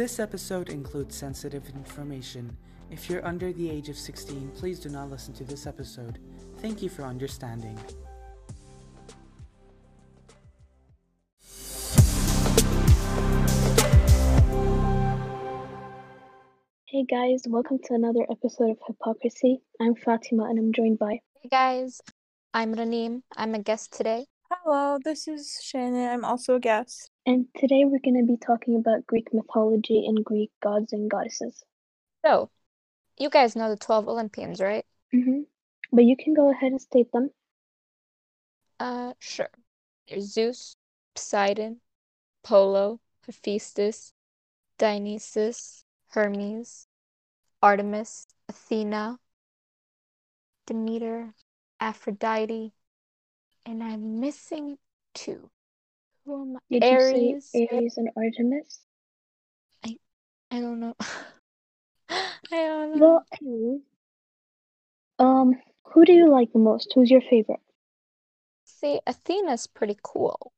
This episode includes sensitive information. If you're under the age of 16, please do not listen to this episode. Thank you for understanding. Hey guys, welcome to another episode of Hypocrisy. I'm Fatima and I'm joined by. Hey guys, I'm Raneem. I'm a guest today. Hello, this is Shannon. I'm also a guest. And today we're going to be talking about Greek mythology and Greek gods and goddesses. So, you guys know the 12 Olympians, right? hmm But you can go ahead and state them. Uh, sure. There's Zeus, Poseidon, Apollo, Hephaestus, Dionysus, Hermes, Artemis, Athena, Demeter, Aphrodite, and I'm missing two. Who am I? Did say Ares and Artemis? I I don't know. I don't know. Well, um, who do you like the most? Who's your favorite? See, Athena's pretty cool,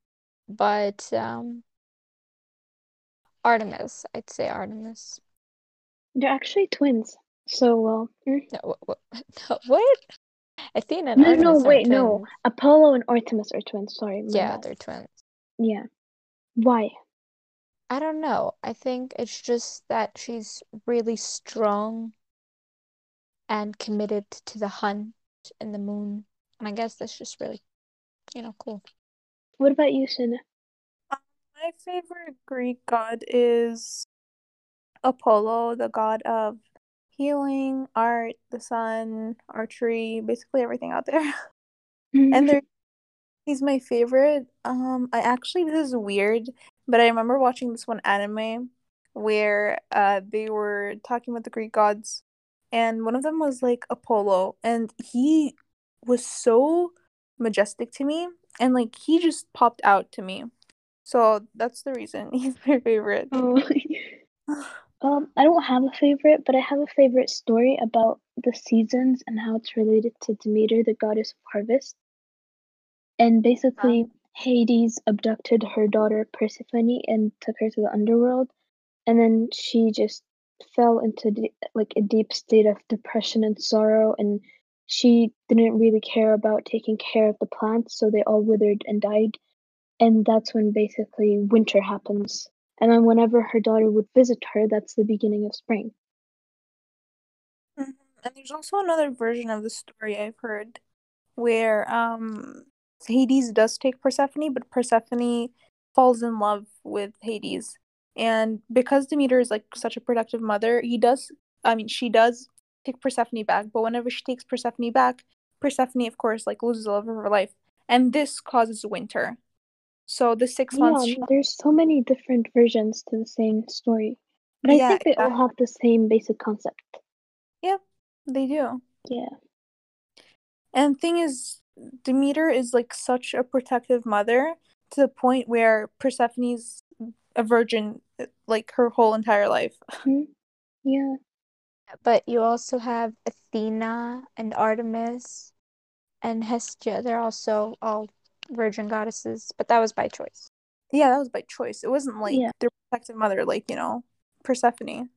but um, Artemis, I'd say Artemis. They're actually twins. So, well, mm. No, what? What? what? Athena and no, no, Artemis no, wait, no. Apollo and Artemis are twins. Sorry. Yeah, bad. they're twins. Yeah. Why? I don't know. I think it's just that she's really strong and committed to the hunt and the moon. And I guess that's just really, you know, cool. What about you, Sina? Um, my favorite Greek god is Apollo, the god of healing, art, the sun, archery, basically everything out there. And mm-hmm. there he's my favorite. Um I actually this is weird, but I remember watching this one anime where uh they were talking about the Greek gods and one of them was like Apollo and he was so majestic to me and like he just popped out to me. So that's the reason he's my favorite. Oh. um, I don't have a favorite, but I have a favorite story about the seasons and how it's related to Demeter, the goddess of harvest. And basically, Hades abducted her daughter Persephone and took her to the underworld, and then she just fell into de- like a deep state of depression and sorrow, and she didn't really care about taking care of the plants, so they all withered and died. And that's when basically winter happens. And then whenever her daughter would visit her, that's the beginning of spring. Mhm. And there's also another version of the story I've heard where um Hades does take Persephone, but Persephone falls in love with Hades. And because Demeter is like such a productive mother, he does I mean she does take Persephone back, but whenever she takes Persephone back, Persephone of course like loses the love of her life. And this causes winter. So the six months Yeah, she- there's so many different versions to the same story. But I Yeah, think they all have the same basic concept. Yeah, they do. Yeah. And thing is, Demeter is like such a protective mother to the point where Persephone's a virgin like her whole entire life. Yeah. But you also have Athena and Artemis and Hestia. They're also all virgin goddesses, but that was by choice. Yeah, that was by choice. It wasn't like Yeah. their protective mother, like, you know, Persephone.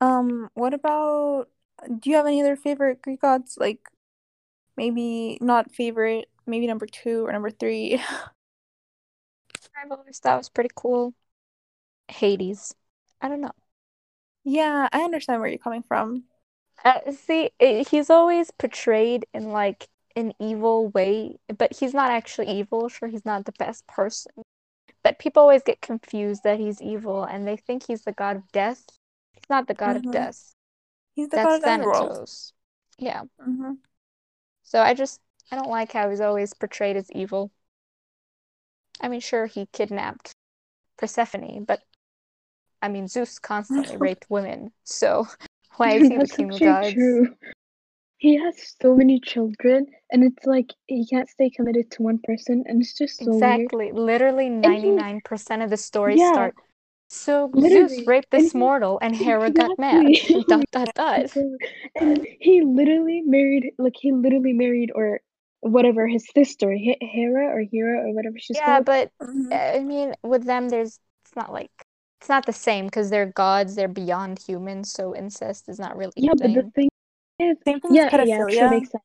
Um, what about do you have any other favorite Greek gods? Like maybe not favorite, maybe number two or number three. I've always thought was pretty cool. Hades. I don't know. yeah, I understand where you're coming from. Uh, see, i he's always portrayed in like an evil way, but he's not actually evil. Sure, he's not the best person. But people always get confused that he's evil and they think he's the god of death. He's not the god Mhm. of death. He's the That's god of. Thanatos. Yeah. hmm So I just I don't like how he's always portrayed as evil. I mean, sure, he kidnapped Persephone, but I mean, Zeus constantly raped women, so why is he the king of gods? true. He has so many children, and it's like he can't stay committed to one person, and it's just so weird. Exactly. Literally 99% of the stories Yeah. start. So Literally. Zeus raped this he- mortal, and Hera got mad. Exactly. Dot dot dot. And he literally married, like he literally married, or whatever his sister, Hera or Hera or whatever she's called. Yeah, called. but Mhm. uh, I mean, with them, there's it's not like it's not the same because they're gods, they're beyond humans, so incest is not really Yeah, but the thing. thing is, Same thing yeah, yeah, sure makes sense.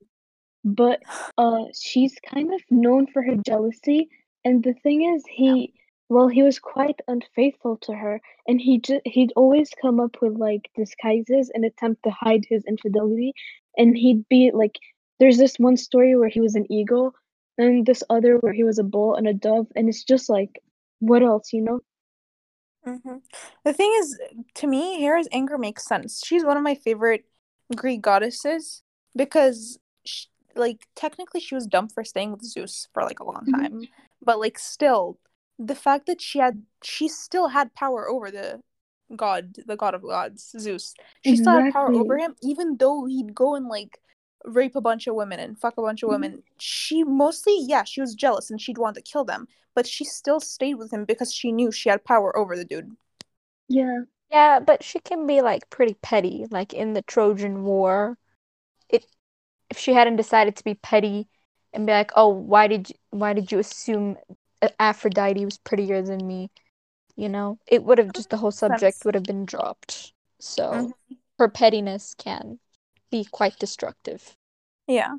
But uh, she's kind of known for her jealousy, and the thing is, he, well, he was quite unfaithful to her, and he just he'd always come up with like disguises and attempt to hide his infidelity, and he'd be like, there's this one story where he was an eagle, and this other where he was a bull and a dove, and it's just like, what else, you know? hmm The thing is, to me, Hera's anger makes sense. She's one of my favorite Greek goddesses because, sh like, technically she was dumb for staying with Zeus for like a long Mhm. time, but like, still, the fact that she had, she still had power over the god, the god of gods, Zeus. She still had power over him, even though he'd go and like rape a bunch of women and fuck a bunch of Mhm. women. She mostly, yeah, she was jealous and she'd want to kill them, but she still stayed with him because she knew she had power over the dude. Yeah. Yeah, but she can be like pretty petty, like in the Trojan War. It if she hadn't decided to be petty and be like, "Oh, why did you, why did you assume A- Aphrodite was prettier than me?" You know, it would have just the whole subject would have been dropped. So Mhm. her pettiness can be quite destructive. Yeah.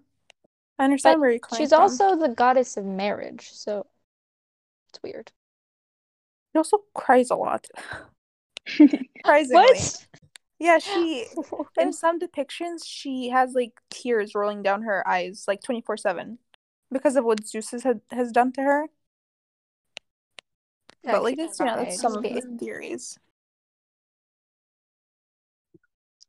I understand But where you're coming she's from. also the goddess of marriage, so it's weird. She also cries a lot. Surprisingly. What? Yeah, she in some depictions she has like tears rolling down her eyes like 24/7 because of what Zeus has has done to her. But like that's you know that's some of the theories.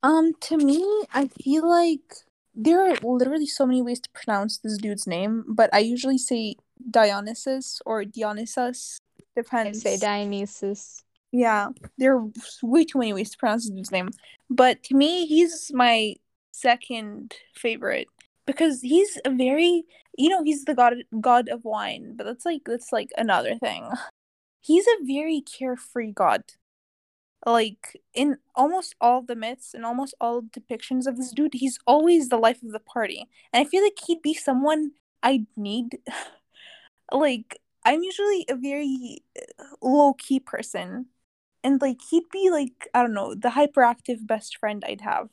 Um to me, I feel like there are literally so many ways to pronounce this dude's name, but I usually say Dionysus or Dionysus. I Depends. say Dionysus. Yeah, there are way too many ways to pronounce his name. But to me, he's my second favorite because he's a very, you know, he's the god god of wine, but that's like that's like another thing. He's a very carefree god. Like in almost all the myths and almost all depictions of this dude, he's always the life of the party. And I feel like he'd be someone I'd need. like I'm usually a very low key person and like he'd be like I don't know the hyperactive best friend I'd have.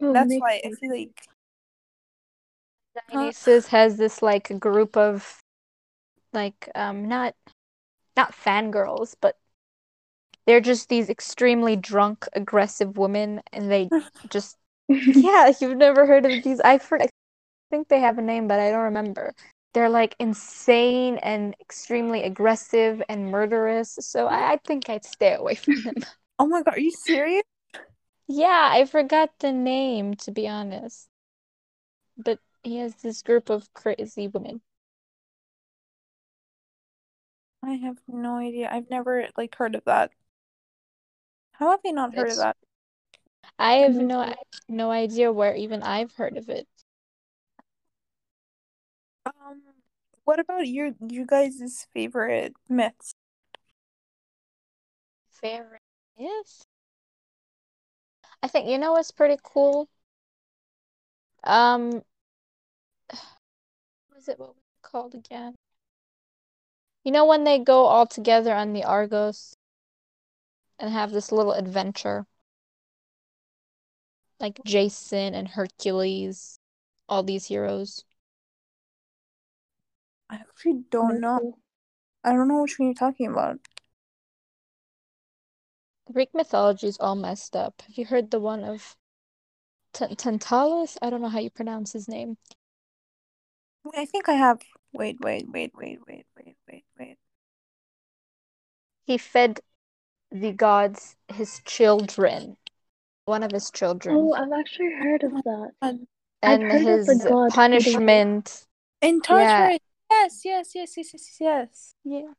Oh, That's makes why I feel like Dionysus has this like group of like um not not fangirls, but they're just these extremely drunk, aggressive women, and they just yeah, you've never heard of these. I for- I think they have a name, but I don't remember. They're like insane and extremely aggressive and murderous, so I, I think I'd stay away from them. oh my god, are you serious? Yeah, I forgot the name to be honest. But he has this group of crazy women. I have no idea. I've never like heard of that. How have I not heard of that? I have no no idea where even I've heard of it. Um, what about your you guys' favorite myths? Fair is. I think you know what's pretty cool. Um, what was it? What was it called again? You know when they go all together on the Argos and have this little adventure, like Jason and Hercules, all these heroes. I actually don't know. I don't know which one you're talking about. Greek mythology is all messed up. Have you heard the one of T Tantalus? I don't know how you pronounce his name. I think I have. Wait, wait, wait, wait, wait, wait, wait, wait. He fed the gods his children, one of his children, Oh, I've actually heard of that. Um, I've and heard of his the god feeding- punishment. in Tartarus. Yes, yes, yes, yes, yes, yes. Yeah.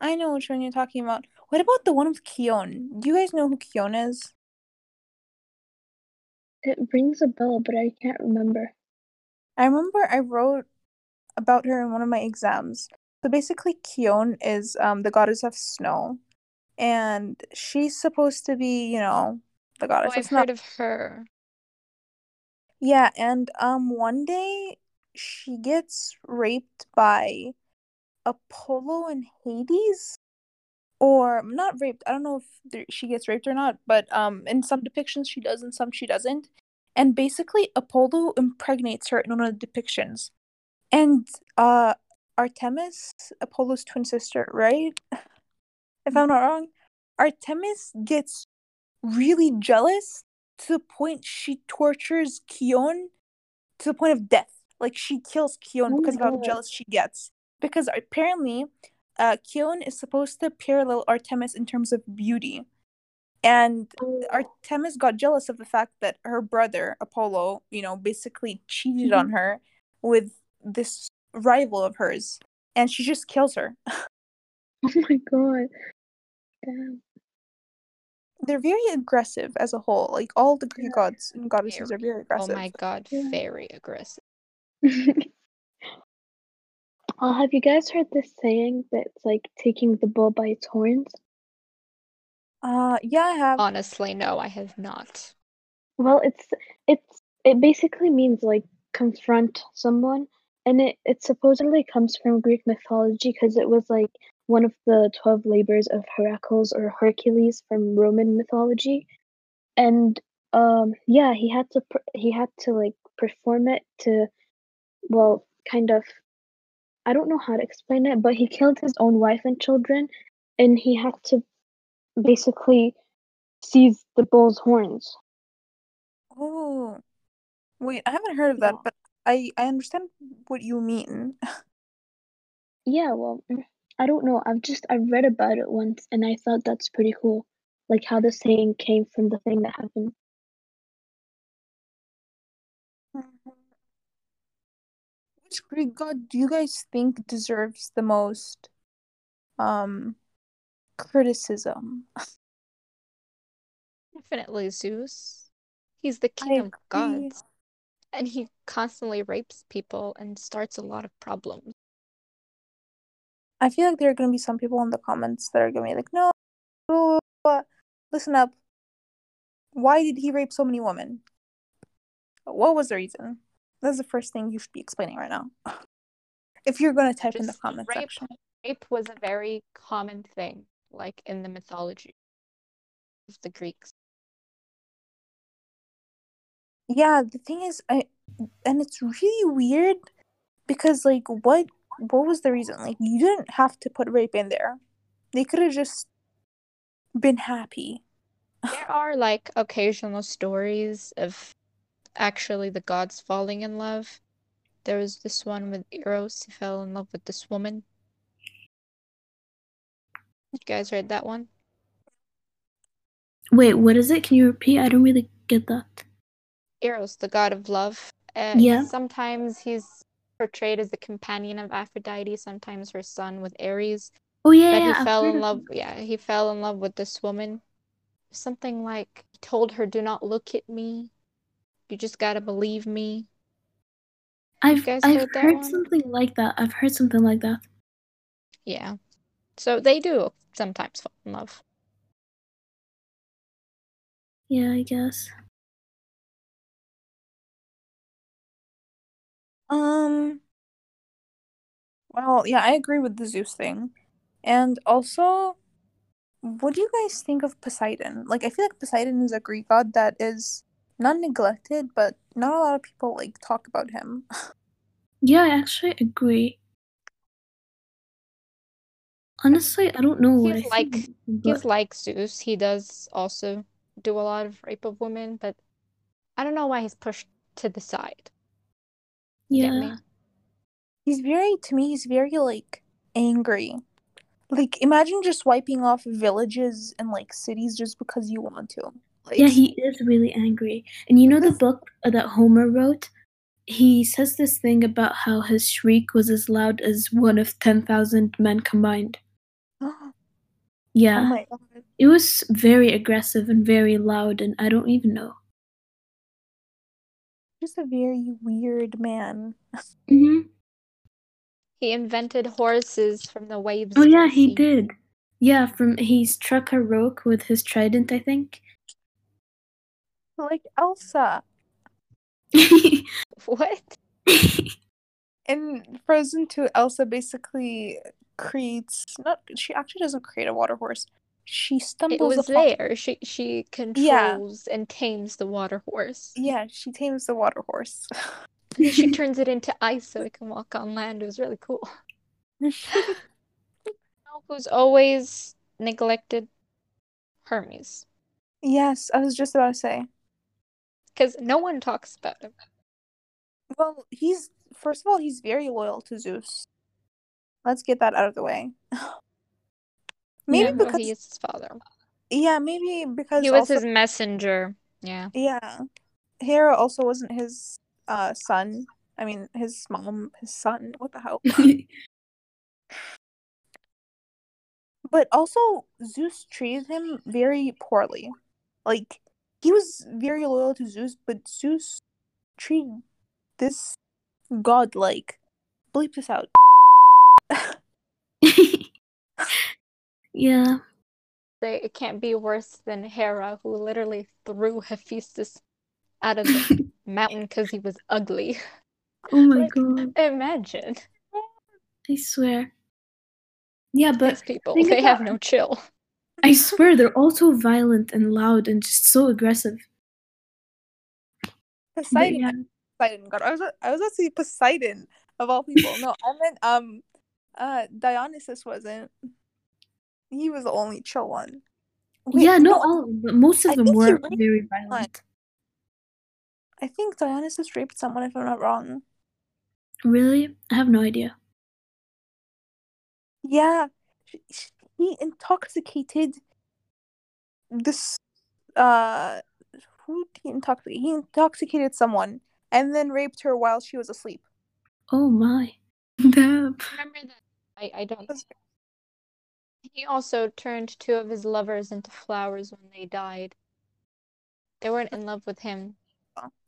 I know which one you're talking about. What about the one with Kion? Do you guys know who Kion is? It rings a bell, but I can't remember. I remember I wrote about her in one of my exams. So basically, Kion is um the goddess of snow, and she's supposed to be, you know, the Oh, goddess of I've snow. heard of her. Yeah, and um one day she gets raped by Apollo and Hades. or not raped. I don't know if she gets raped or not, but um, in some depictions she does, in some she doesn't. And basically, Apollo impregnates her in one of the depictions, and uh, Artemis, Apollo's twin sister, right? if I'm not wrong, Artemis gets really jealous to the point she tortures Kion to the point of death. Like she kills Kion Oh because of how jealous she gets. Because apparently, uh, Kion is supposed to parallel Artemis in terms of beauty, and Artemis got jealous of the fact that her brother Apollo, you know, basically cheated on her with this rival of hers, and she just kills her. Oh my god. Damn. They're very aggressive as a whole. Like all the Greek gods and goddesses are very aggressive. Oh my god, Yeah. very aggressive. Oh, have you guys heard this saying that's like taking the bull by its horns? Uh, yeah, I have. Honestly, no, I have not. Well, it's it's it basically means like confront someone, and it it supposedly comes from Greek mythology because it was like one of the twelve labors of Heracles or Hercules from Roman mythology, and um yeah, he had to he had to like perform it to, well, kind of. I don't know how to explain it, but he killed his own wife and children, and he had to basically seize the bull's horns. Oh, wait, I haven't heard of that, Yeah. but I I understand what you mean. Yeah, well, mm, I don't know. I've just I've read about it once and I thought that's pretty cool. Like how the saying came from the thing that happened. Which Greek god do you guys think deserves the most um criticism? Definitely Zeus. He's the I king of agree. gods. And he constantly rapes people and starts a lot of problems. I feel like there are gonna be some people in the comments that are gonna be like, no, blah, blah, blah. listen up. Why did he rape so many women? What was the reason? That's the first thing you should be explaining right now. If you're gonna type in the comments rape. section. Rape was a very common thing, like in the mythology of the Greeks. Yeah, the thing is, I and it's really weird because like what what was the reason? Like you didn't have to put rape in there. They could have just been happy. There are like occasional stories of actually the gods falling in love. There was this one with Eros, he fell in love with this woman. You guys read that one? Wait, what is it? Can you repeat? I don't really get that. Eros, the god of love. Uh, Yeah. Sometimes he's portrayed as the companion of Aphrodite, sometimes her son with Ares. Oh yeah, But yeah, he I've fell in love. Yeah, he fell in love with this woman. Something like he told her, "Do not look at me. You just gotta believe me." I've I've heard heard something like that. I've heard something like that. Yeah. So they do sometimes fall in love. Yeah, I guess. Um well, yeah, I agree with the Zeus thing. And also what do you guys think of Poseidon? Like I feel like Poseidon is a Greek god that is not neglected, but not a lot of people like talk about him. Yeah, I actually agree. Honestly, I don't know He's I like- think, He's like Zeus. He does also do a lot of rape of women, but I don't know why he's pushed to the side. You get yeah, He's very to me he's very like angry. Like imagine just wiping off villages and like cities just because you want to. Like yeah, he is really angry. And you know the book uh, that Homer wrote? He says this thing about how his shriek was as loud as one of 10,000 men combined. Oh Yeah, my god. it was very aggressive and very loud, and I don't even know. Just a very weird man. hmm He invented horses from the waves Oh yeah, he sea. did. Yeah, from he struck a rock with his trident, I think. Like Elsa. What? In Frozen 2, Elsa basically creates not she actually doesn't create a water horse. She stumbles It was upon there. She she controls and tames the water horse. Yeah, she tames the water horse. She turns it into ice so it can walk on land. It was really cool. Who's always neglected? Hermes. yes, I was just about to say. Because no one talks about him. Well, he's first of all, he's very loyal to Zeus. Let's get that out of the way. maybe Yeah, because he is his father. yeah, maybe because He was also, his messenger. Yeah. yeah, Hera also wasn't his uh son. I mean, his mom, his son. What the hell? But also, Zeus treated him very poorly. Like, he was very loyal to Zeus, but Zeus treated this god like. Bleep this out. yeah. Say it can't be worse than Hera, who literally threw Hephaestus out of the mountain because he was ugly. Oh my Like, god. Imagine. I swear. Yeah, but These people, think they have no chill. I swear they're all so violent and loud and just so aggressive. Poseidon. yeah. Poseidon. God, I was I was about to say Poseidon of all people. No, I meant um, uh, Dionysus wasn't. He was the only chill one. Wait, yeah, not all of them, but most of I them were raped very violent. I think Dionysus raped someone, if I'm not wrong. Really? I have no idea. Yeah, sh- sh- he intoxicated this. Uh, who did he intoxicate? He intoxicated someone and then raped her while she was asleep. Oh my. Damn. Remember that? I, I don't. He also turned two of his lovers into flowers when they died. They weren't in love with him.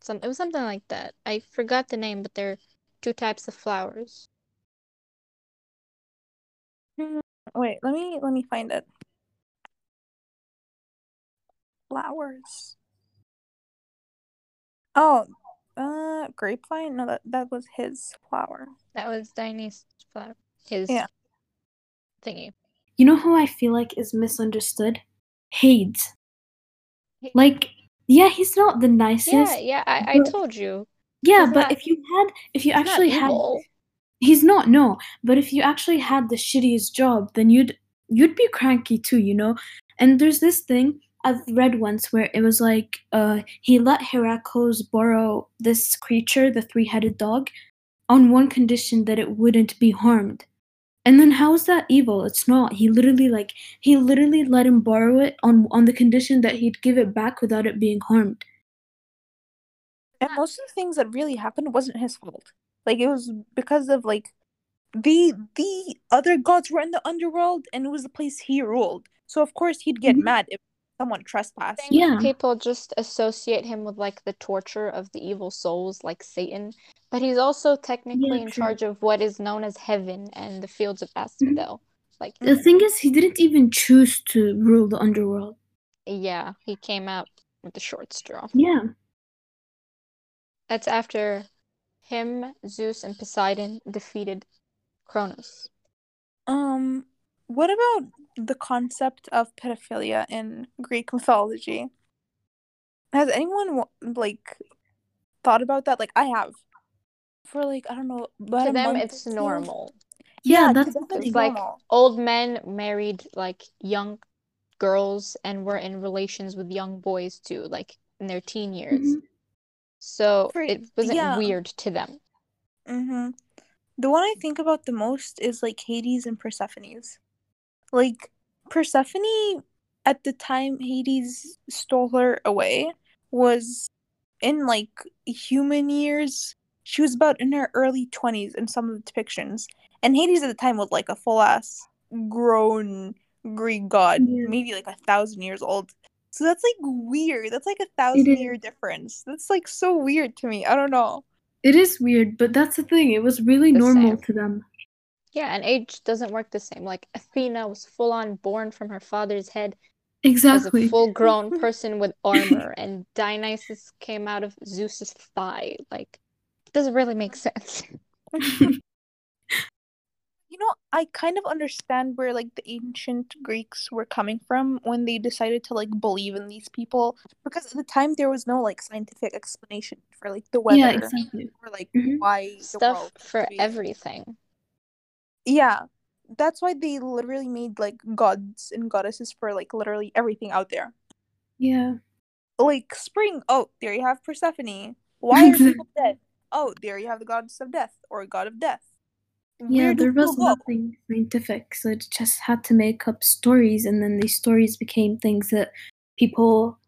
Some it was something like that. I forgot the name, but they're two types of flowers. Wait, let me let me find it. Flowers. Oh, uh, grapevine. No, that that was his flower. That was Dionysus' flower. His Yeah. thingy. You know who I feel like is misunderstood? Hades. Like, yeah, he's not the nicest. Yeah, yeah, I, I told you. Yeah, he's but not- if you had, if you actually had, he's not. No, but if you actually had the shittiest job, then you'd you'd be cranky too, you know. And there's this thing I've read once where it was like, uh, he let Heracles borrow this creature, the three-headed dog, on one condition that it wouldn't be harmed. And then how is that evil? It's not. He literally like he literally let him borrow it on on the condition that he'd give it back without it being harmed. And most of the things that really happened wasn't his fault. Like it was because of like the the other gods were in the underworld and it was the place he ruled. So of course he'd get Mhm. mad if someone trespassed. think Yeah. people just associate him with like the torture of the evil souls, like Satan. But he's also technically in true. charge of what is known as heaven and the fields of Asphodel. Like, The thing is, he didn't even choose to rule the underworld. yeah, he came out with the short straw. Yeah. That's after him, Zeus, and Poseidon defeated Kronos. Um what about the concept of pedophilia in Greek mythology? Has anyone like thought about that? Like I have. For like I don't know, about To them, it's or normal. Yeah, to that's it's like- normal. Old men married like young girls and were in relations with young boys too, like in their teen years. Mhm. So For- it wasn't yeah. weird to them. Mm-hmm. The one I think about the most is like Hades and Persephone's. Like Persephone at the time Hades stole her away was in like human years. She was about in her early 20s in some of the depictions. And Hades at the time was like a full ass grown Greek god, Yeah. maybe like a thousand years old. So that's like weird. That's like a thousand year difference. That's like so weird to me. I don't know. It is weird, but that's the thing. It was really The normal same. to them. Yeah, and age doesn't work the same. Like Athena was full on born from her father's head Exactly. as a full grown person with armor, and Dionysus came out of Zeus's thigh. Like, it doesn't really make sense. You know, I kind of understand where like the ancient Greeks were coming from when they decided to like believe in these people because at the time there was no like scientific explanation for like the weather Yeah, exactly. or like Mhm. why the Stuff for everything. Yeah. That's why they literally made like gods and goddesses for like literally everything out there. Yeah. Like spring, oh, there you have Persephone. Why are people dead? Oh, there you have the goddess of death or god of death. Yeah, Where do there was people go? nothing scientific, so it just had to make up stories, and then these stories became things that people,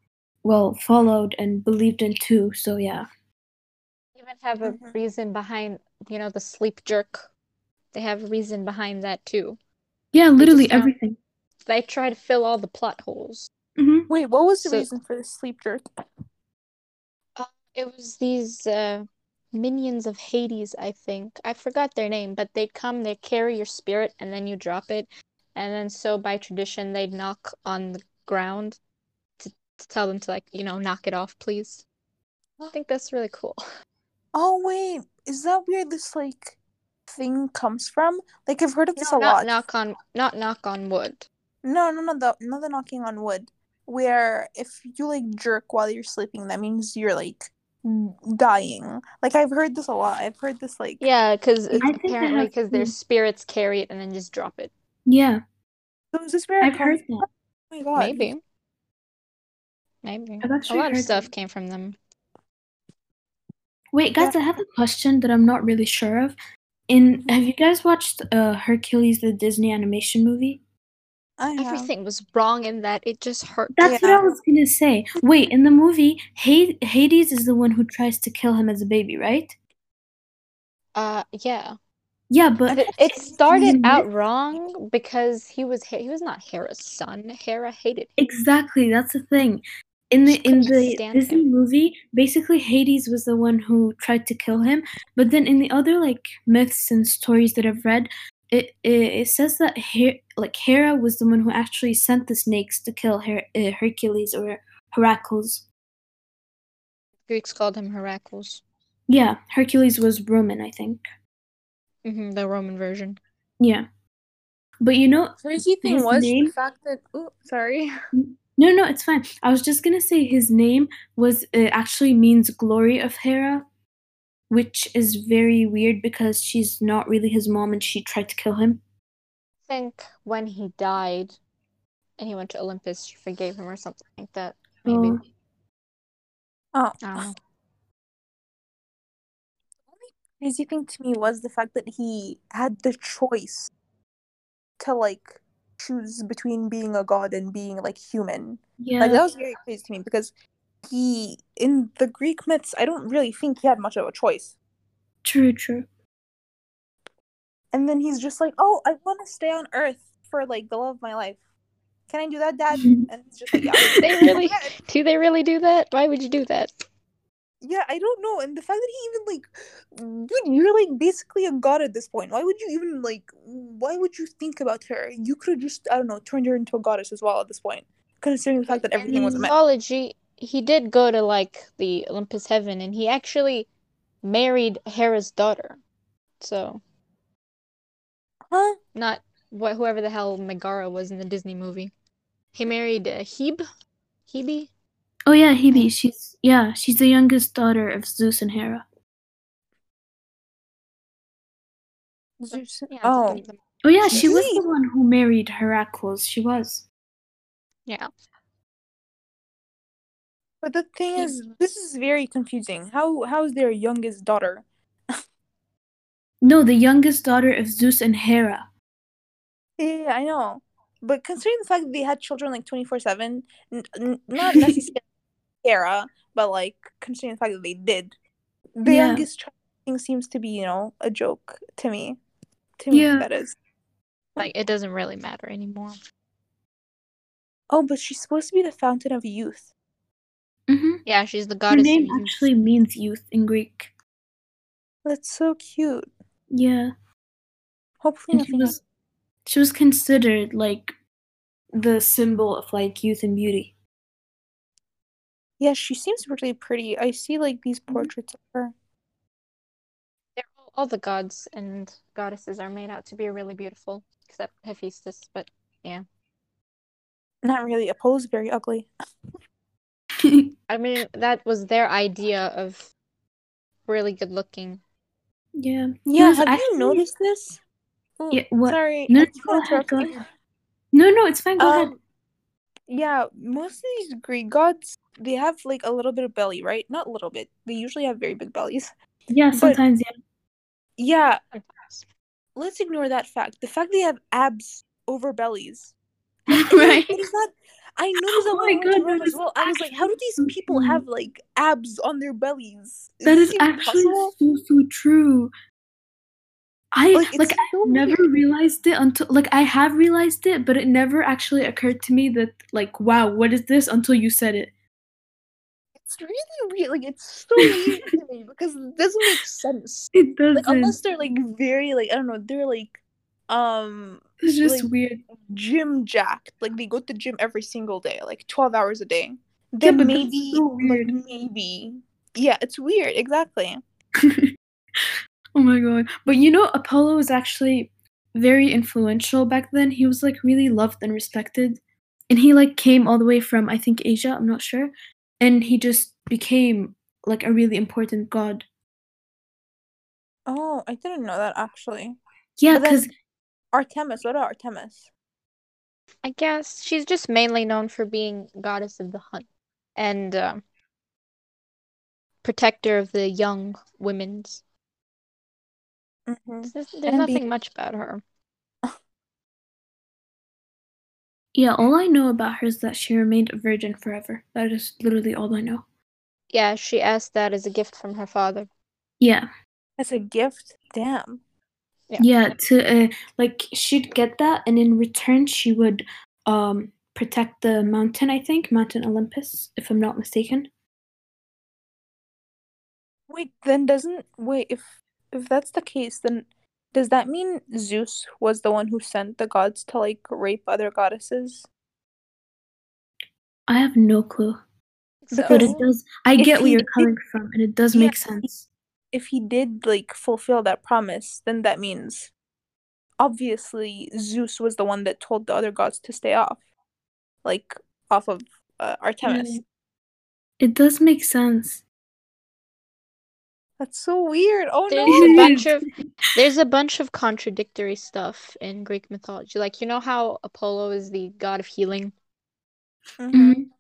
well, followed and believed in too. So yeah, Even have a Mhm. reason behind, you know, the sleep jerk. They have reason behind that too. yeah, literally found- everything. They try to fill all the plot holes. hmm Wait, what was the So- reason for the sleep jerk? It was these uh, minions of Hades, I think. I forgot their name, but they'd come, they'd carry your spirit, and then you drop it. And then, so by tradition, they'd knock on the ground to, to tell them to, like, you know, knock it off, please. I think that's really cool. Oh wait, is that weird? this like thing comes from? Like I've heard of this No, a not lot. knock on, not knock on wood. No, no, no, the not the knocking on wood. Where if you like jerk while you're sleeping, that means you're like dying. Like I've heard this a lot. I've heard this like Yeah, because I think I apparently, because their spirits carry it and then just drop it. Yeah, So is this where it I've heard from? that. Oh my god. Maybe. Maybe. I've A lot of stuff that. came from them. Wait, guys, I have a question that I'm not really sure of. In have you guys watched uh Hercules the Disney animation movie? I have. Everything was wrong in that. It just hurt. That's Yeah. what I was gonna say. Wait, in the movie, Ha- Hades is the one who tries to kill him as a baby, right? Uh, yeah. Yeah, but But it started out wrong because he was He- he was not Hera's son. Hera hated him. Exactly, that's the thing. In the in couldn't the Disney him. movie, basically Hades was the one who tried to kill him. But then in the other like myths and stories that I've read, it it, it says that Her- like Hera was the one who actually sent the snakes to kill Her- uh, Hercules or Heracles. Greeks called him Heracles. Yeah, Hercules was Roman, I think. hmm the Roman version. Yeah, but you know, Crazy thing His was name- the fact that oh sorry. No, no, it's fine. I was just gonna say his name was it actually means glory of Hera, which is very weird because she's not really his mom and she tried to kill him. I think when he died and he went to Olympus, she forgave him or something like that. Maybe. Oh. Oh, I don't know. crazy thing to me was the fact that he had the choice to like choose between being a god and being like human. Yeah, Like that was very crazy to me because he in the Greek myths, I don't really think he had much of a choice. true, true. And then he's just like, "Oh, I want to stay on Earth for like the love of my life. Can I do that, Dad?" And it's just like, "Yeah." They really do. They really do that? Why would you do that? Yeah, I don't know. And the fact that he even like, dude, you're like basically a god at this point. Why would you even like? Why would you think about her? You could have just, I don't know, turned her into a goddess as well at this point, considering the fact that everything was a mythology, he did go to like the Olympus heaven, and he actually married Hera's daughter. So Huh? not what whoever the hell Megara was in the Disney movie. He married uh, Hebe. Hebe. Oh yeah, Hebe. She's yeah, she's the youngest daughter of Zeus and Hera. Zeus- Yeah, Oh, something like that. Oh yeah, she was the one who married Heracles. She was. yeah. but the thing is, this is very confusing. How how is their youngest daughter? No, the youngest daughter of Zeus and Hera. Yeah, I know. But considering the fact that they had children like 24 7, not necessarily Hera, but like considering the fact that they did, the Yeah. youngest child thing seems to be, you know, a joke to me. To me, Yeah. that is. Like it doesn't really matter anymore. Oh, but she's supposed to be the fountain of youth. hmm Yeah, she's the goddess. Her goddess. name of youth. actually means youth in Greek. That's so cute. Yeah. Hopefully, and she nothing. was she was considered like the symbol of like youth and beauty. Yeah, she seems really pretty. I see like these Mm-hmm. portraits of her. They're all all the gods and goddesses are made out to be really beautiful, except Hephaestus. But yeah, Not really. Apollo's very ugly. I mean that was their idea of really good looking. yeah. Yeah, have actually- you noticed this? Oh, Yeah, what? Sorry. No, I no, go ahead, interrupt go you. ahead. No, no, it's fine. Go ahead. Yeah, most of these Greek gods, they have like a little bit of belly, right? Not a little bit. They usually have very big bellies. Yeah, but- sometimes, Yeah, Yeah. let's ignore that fact. The fact they have abs over bellies. yeah. It is- right. It oh is not. I noticed that Oh when my I went to God, Rome that as well. I was like, how do these people have like abs on their bellies? That is even actually possible? so so true. I Like, like, it's I never weird. realized it until like I have realized it, but it never actually occurred to me that like wow, what is this until you said it. It's really weird. Like it's so weird to me because it doesn't make sense. It doesn't. Like unless they're like very like I don't know, they're like um it's just like- weird. gym jacked. Like they go to the gym every single day, like twelve hours a day. Yeah, Then but that's maybe so like maybe. Yeah, it's weird, exactly. oh my god. But you know Apollo was actually very influential back then. He was like really loved and respected. And he like came all the way from I think Asia, I'm not sure. And he just became like a really important god. Oh, I didn't know that actually. Yeah, because Artemis, what about Artemis? I guess she's just mainly known for being goddess of the hunt and um, protector of the young women's. Mm-hmm. There's, there's And nothing being- much about her. yeah, all I know about her is that she remained a virgin forever. That is literally all I know. Yeah, she asked that as a gift from her father. Yeah. As a gift? Damn. Yeah. Yeah, to uh, like she'd get that and in return she would um protect the mountain, I think, Mountain Olympus, if I'm not mistaken. Wait, then doesn't wait if if that's the case, then does that mean Zeus was the one who sent the gods to like rape other goddesses? I have no clue. So, But it does I get where you're did- coming from and it does Yeah. make sense. If he did like fulfill that promise, then that means obviously Zeus was the one that told the other gods to stay off, like off of uh, Artemis. It does make sense. That's so weird. Oh there's no. a bunch of there's a bunch of contradictory stuff in Greek mythology. Like you know how Apollo is the god of healing? Mhm. Mhm.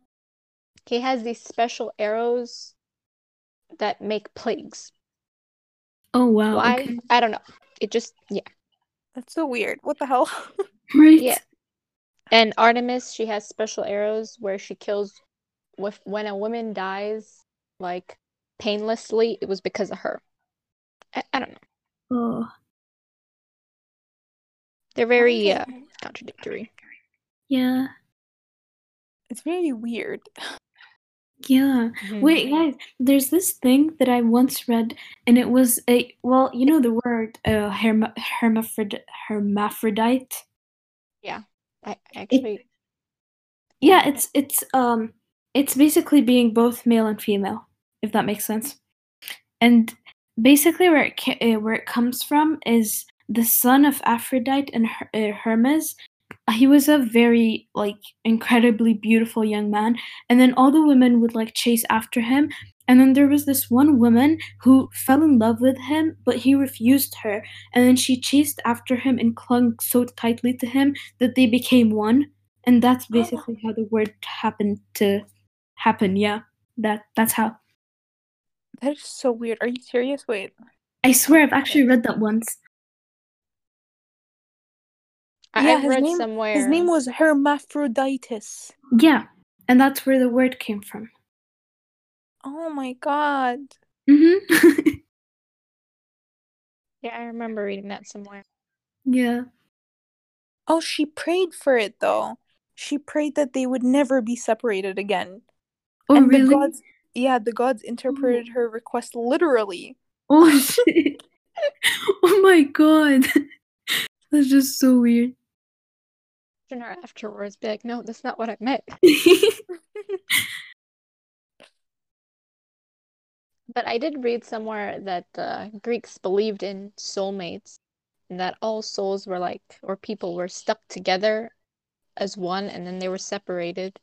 He has these special arrows that make plagues. Oh wow. Why? Okay. I don't know. It just yeah. That's so weird. What the hell? Right. Yeah. And Artemis, she has special arrows where she kills with when a woman dies like painlessly, it was because of her. I, I don't know. Oh. They're very Okay. uh, contradictory. Yeah. It's very weird. Yeah. Wait, guys, there's this thing that I once read, and it was a well, you know the word uh, herma- hermaphrodite. hermaphrodite. I I actually Yeah, it's it's um it's basically being both male and female, if that makes sense. And basically, where it ca- uh, where it comes from is the son of Aphrodite and Her- uh, Hermes. He was a very like incredibly beautiful young man, and then all the women would like chase after him. And then there was this one woman who fell in love with him, but he refused her. And then she chased after him and clung so tightly to him that they became one and that's basically how the word happened to happen yeah that that's how That is so weird. Are you serious? Wait. i swear i've actually read that once I, Yeah, I've his read name- somewhere. His name was Hermaphroditus. yeah and that's where the word came from Oh my god. mm-hmm. Yeah, I remember reading that somewhere. yeah Oh, she prayed for it though. She prayed that they would never be separated again. oh and really the gods yeah, the gods interpreted mm. her request literally. oh shit oh my god that's just so weird Question her afterwards, be like, no, that's not what I meant. But I did read somewhere that the Greeks believed in soulmates and that all souls were like, or people were stuck together as one and then they were separated.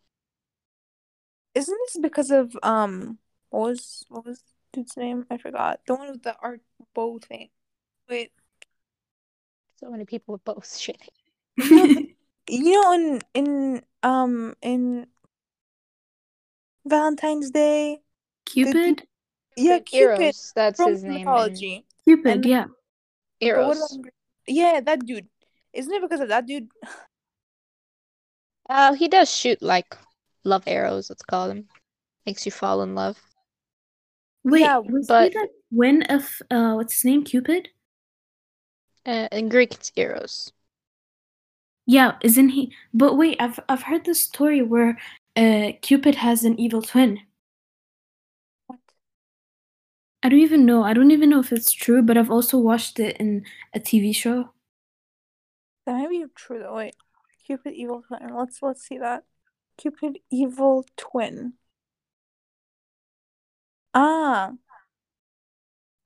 Isn't this because of um what was what was dude's name? I forgot. The one with the art bow thing. Wait, So many people with both shit. you know in in um in Valentine's Day. Cupid? Yeah, Cupid Eros, that's from his name. in mythology. Cupid, And- yeah. But what Eros. about in Greek- Yeah, that dude. Isn't it because of that dude? Uh, he does shoot like love arrows, let's call them. Makes you fall in love. Wait, Yeah, was but- he that win of uh what's his name? Cupid? Uh, in Greek, it's Eros. Yeah, isn't he? But wait, I've I've heard this story where uh Cupid has an evil twin. What? I don't even know. I don't even know if it's true, but I've also watched it in a TV show. That might be true though. Wait, Cupid evil twin. Let's let's see that. Cupid evil twin. Ah,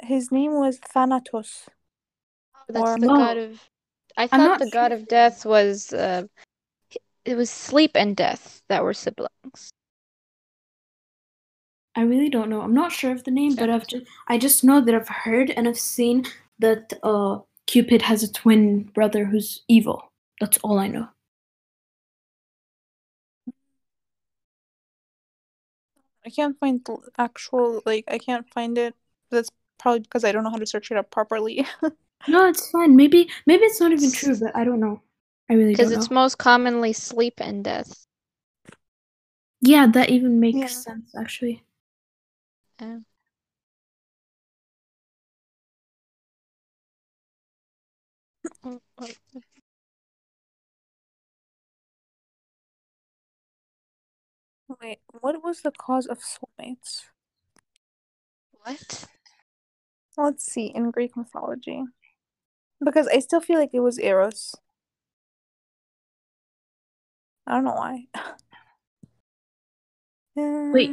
his name was Thanatos. That's Or- the Oh. god of. I thought not the god of death was. Uh, it was sleep and death that were siblings. I really don't know. I'm not sure of the name, but I've just I just know that I've heard and I've seen that uh Cupid has a twin brother who's evil. That's all I know. I can't find the actual like I can't find it. That's probably because I don't know how to search it up properly. No, it's fine. Maybe maybe it's not even true, but I don't know. I really Because it's know. most commonly sleep and death. Yeah, that even makes Yeah. sense actually. Uh, Wait, what was the cause of soulmates? what? Let's see in Greek mythology. Because I still feel like it was Eros. I don't know why. Wait.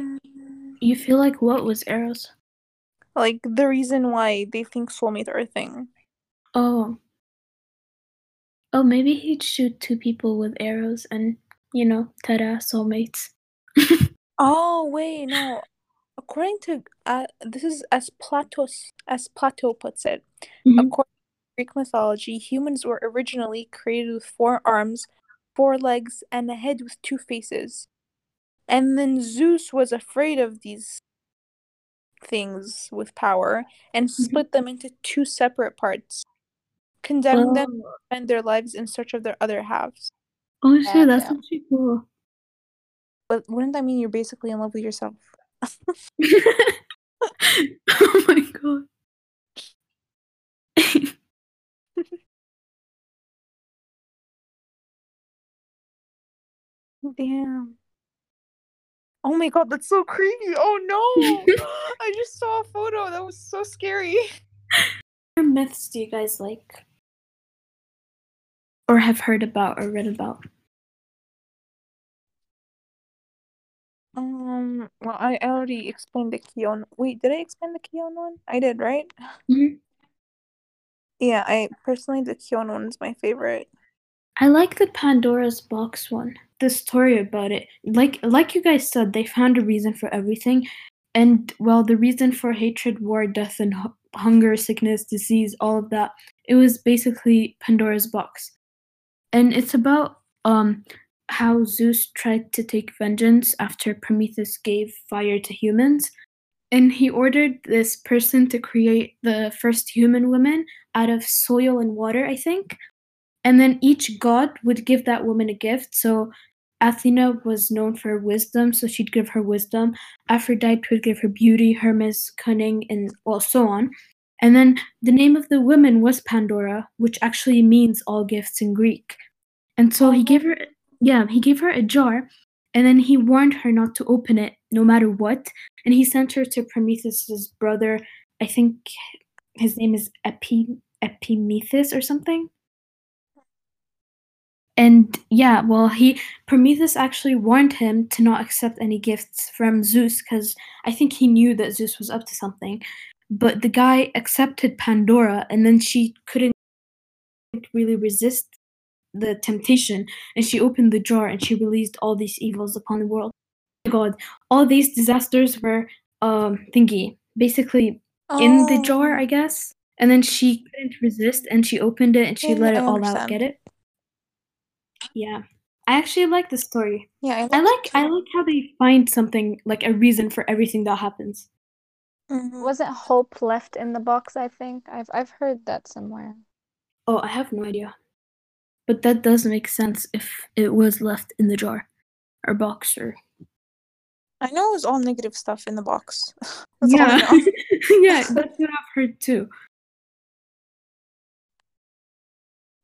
You feel like what was Eros? Like the reason why they think soulmates are a thing. Oh. Oh, maybe he'd shoot two people with arrows and, you know, ta-da, soulmates. Oh wait, no. According to uh, this is as Platos as Plato puts it. Mhm. According to Greek mythology, humans were originally created with four arms, four legs, and a head with two faces. And then Zeus was afraid of these things with power and split them into two separate parts, condemning them to Oh, spend their lives in search of their other halves. oh shit, that's Goddamn. actually cool. But wouldn't that mean you're basically in love with yourself? oh my god. Damn. Oh my god, that's so creepy. Oh no. I just saw a photo. That was so scary. what myths do you guys like? Or have heard about or read about? Um, well, I already explained the Kion. Wait, did I explain the Kion one? I did, right? Mhm. Yeah, I personally the Kion one is my favorite. I like the Pandora's box one. The story about it. Like like you guys said, they found a reason for everything. And well, the reason for hatred, war, death, and hu- hunger, sickness, disease, all of that, it was basically Pandora's box. And it's about um how Zeus tried to take vengeance after Prometheus gave fire to humans. And he ordered this person to create the first human woman out of soil and water, I think and then each god would give that woman a gift. So Athena was known for her wisdom, so she'd give her wisdom. Aphrodite would give her beauty, Hermes cunning, and well, so on. And then the name of the woman was Pandora, which actually means all gifts in Greek. And so he gave her, yeah, he gave her a jar, and then he warned her not to open it no matter what. And he sent her to Prometheus's brother. I think his name is Epi Epimetheus or something and yeah, well, he Prometheus actually warned him to not accept any gifts from Zeus because I think he knew that Zeus was up to something. But the guy accepted Pandora, and then she couldn't really resist the temptation, and she opened the jar and she released all these evils upon the world. Oh God, all these disasters were um thingy basically in the jar, Oh. I guess. And then she couldn't resist, and she opened it and she Yeah, let it all out. Get it? Yeah, I actually like the story. Yeah, I like I like how they find something like a reason for everything that happens. Mhm. Wasn't hope left in the box? I think I've I've heard that somewhere. Oh, I have no idea, but that does make sense if it was left in the jar or box or I know it was all negative stuff in the box. That's yeah, know. yeah. That's what I've heard too.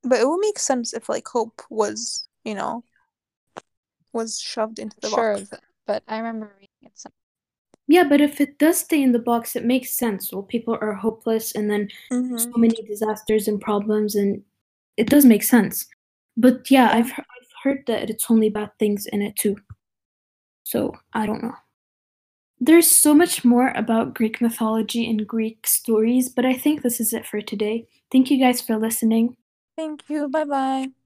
But it would make sense if like hope was, you know, was shoved into the Sure, box. th- but I remember reading it somewhere. Yeah, but if it does stay in the box, it makes sense. Well, people are hopeless, and then Mhm. so many disasters and problems, and it does make sense. But yeah, I've I've heard that it's only bad things in it too. So I don't know. There's so much more about Greek mythology and Greek stories, but I think this is it for today. Thank you guys for listening. Thank you. Bye bye.